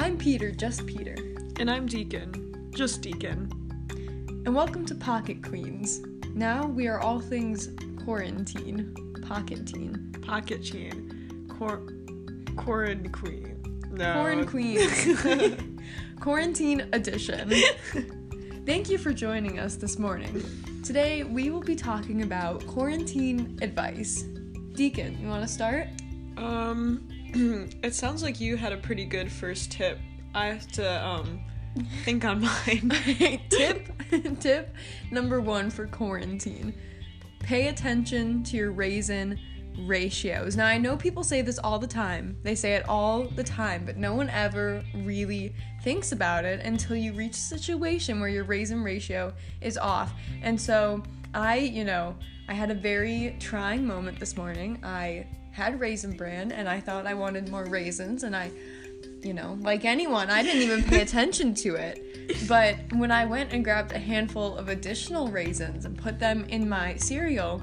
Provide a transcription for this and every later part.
I'm Peter, just Peter. And I'm Deacon, just Deacon. And welcome to Pocket Queens. Now we are all things quarantine. Pocket teen. Pocket chain. Cor- Quarant queen. No. Quarant Queens. Quarantine edition. Thank you for joining us this morning. Today we will be talking about quarantine advice. Deacon, you want to start? Um, it sounds like you had a pretty good first tip. I have to um think on mine. tip tip number one for quarantine. Pay attention to your raisin ratios. Now i know people say this all the time. They say it all the time but no one ever really thinks about it until you reach a situation where your raisin ratio is off. And so i you know i had a very trying moment this morning. I had raisin bran and i thought i wanted more raisins and i you know, like anyone, I didn't even pay attention to it. But when I went and grabbed a handful of additional raisins and put them in my cereal,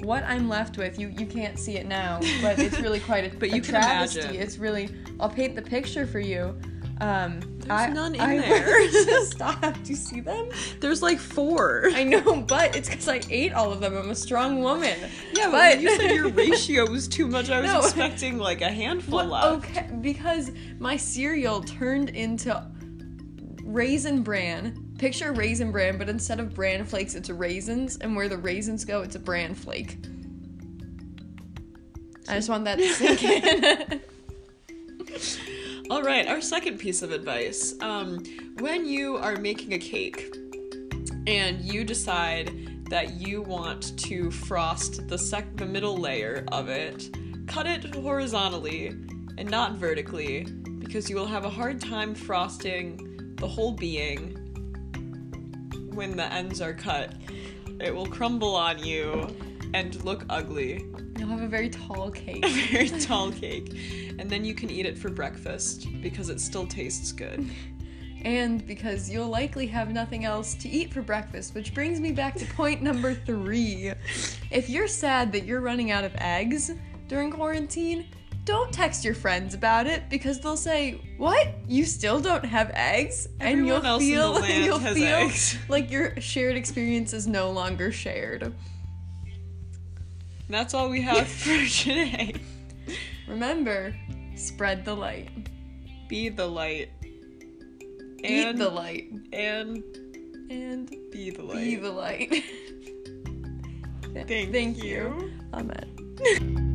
what I'm left with, you you can't see it now, but it's really quite a, But a you can travesty. imagine. It's really I'll paint the picture for you. Um, There's none in I- there. Stop! Do you see them? There's like four. I know, but it's because I ate all of them. I'm a strong woman. yeah, but, you said your ratio was too much. I was No. expecting like a handful left. Okay, because my cereal turned into raisin bran. Picture raisin bran, but instead of bran flakes, it's raisins, and where the raisins go, it's a bran flake. I just want that to sink in. All right, our second piece of advice. Um, when you are making a cake and you decide that you want to frost the sec- the middle layer of it, cut it horizontally and not vertically because you will have a hard time frosting the whole being when the ends are cut. It will crumble on you and look ugly. You'll have a very tall cake. A very tall cake. And then you can eat it for breakfast because it still tastes good. And because you'll likely have nothing else to eat for breakfast, which brings me back to point number three. If you're sad that you're running out of eggs during quarantine, don't text your friends about it because they'll say, "What? You still don't have eggs?" and Everyone you'll else in the feel land you'll has feel eggs. like your shared experience is no longer shared. That's all we have for today. Remember, spread the light. Be the light. Eat the light. And And be the light. be the light. Thank, Thank you. you. Amen.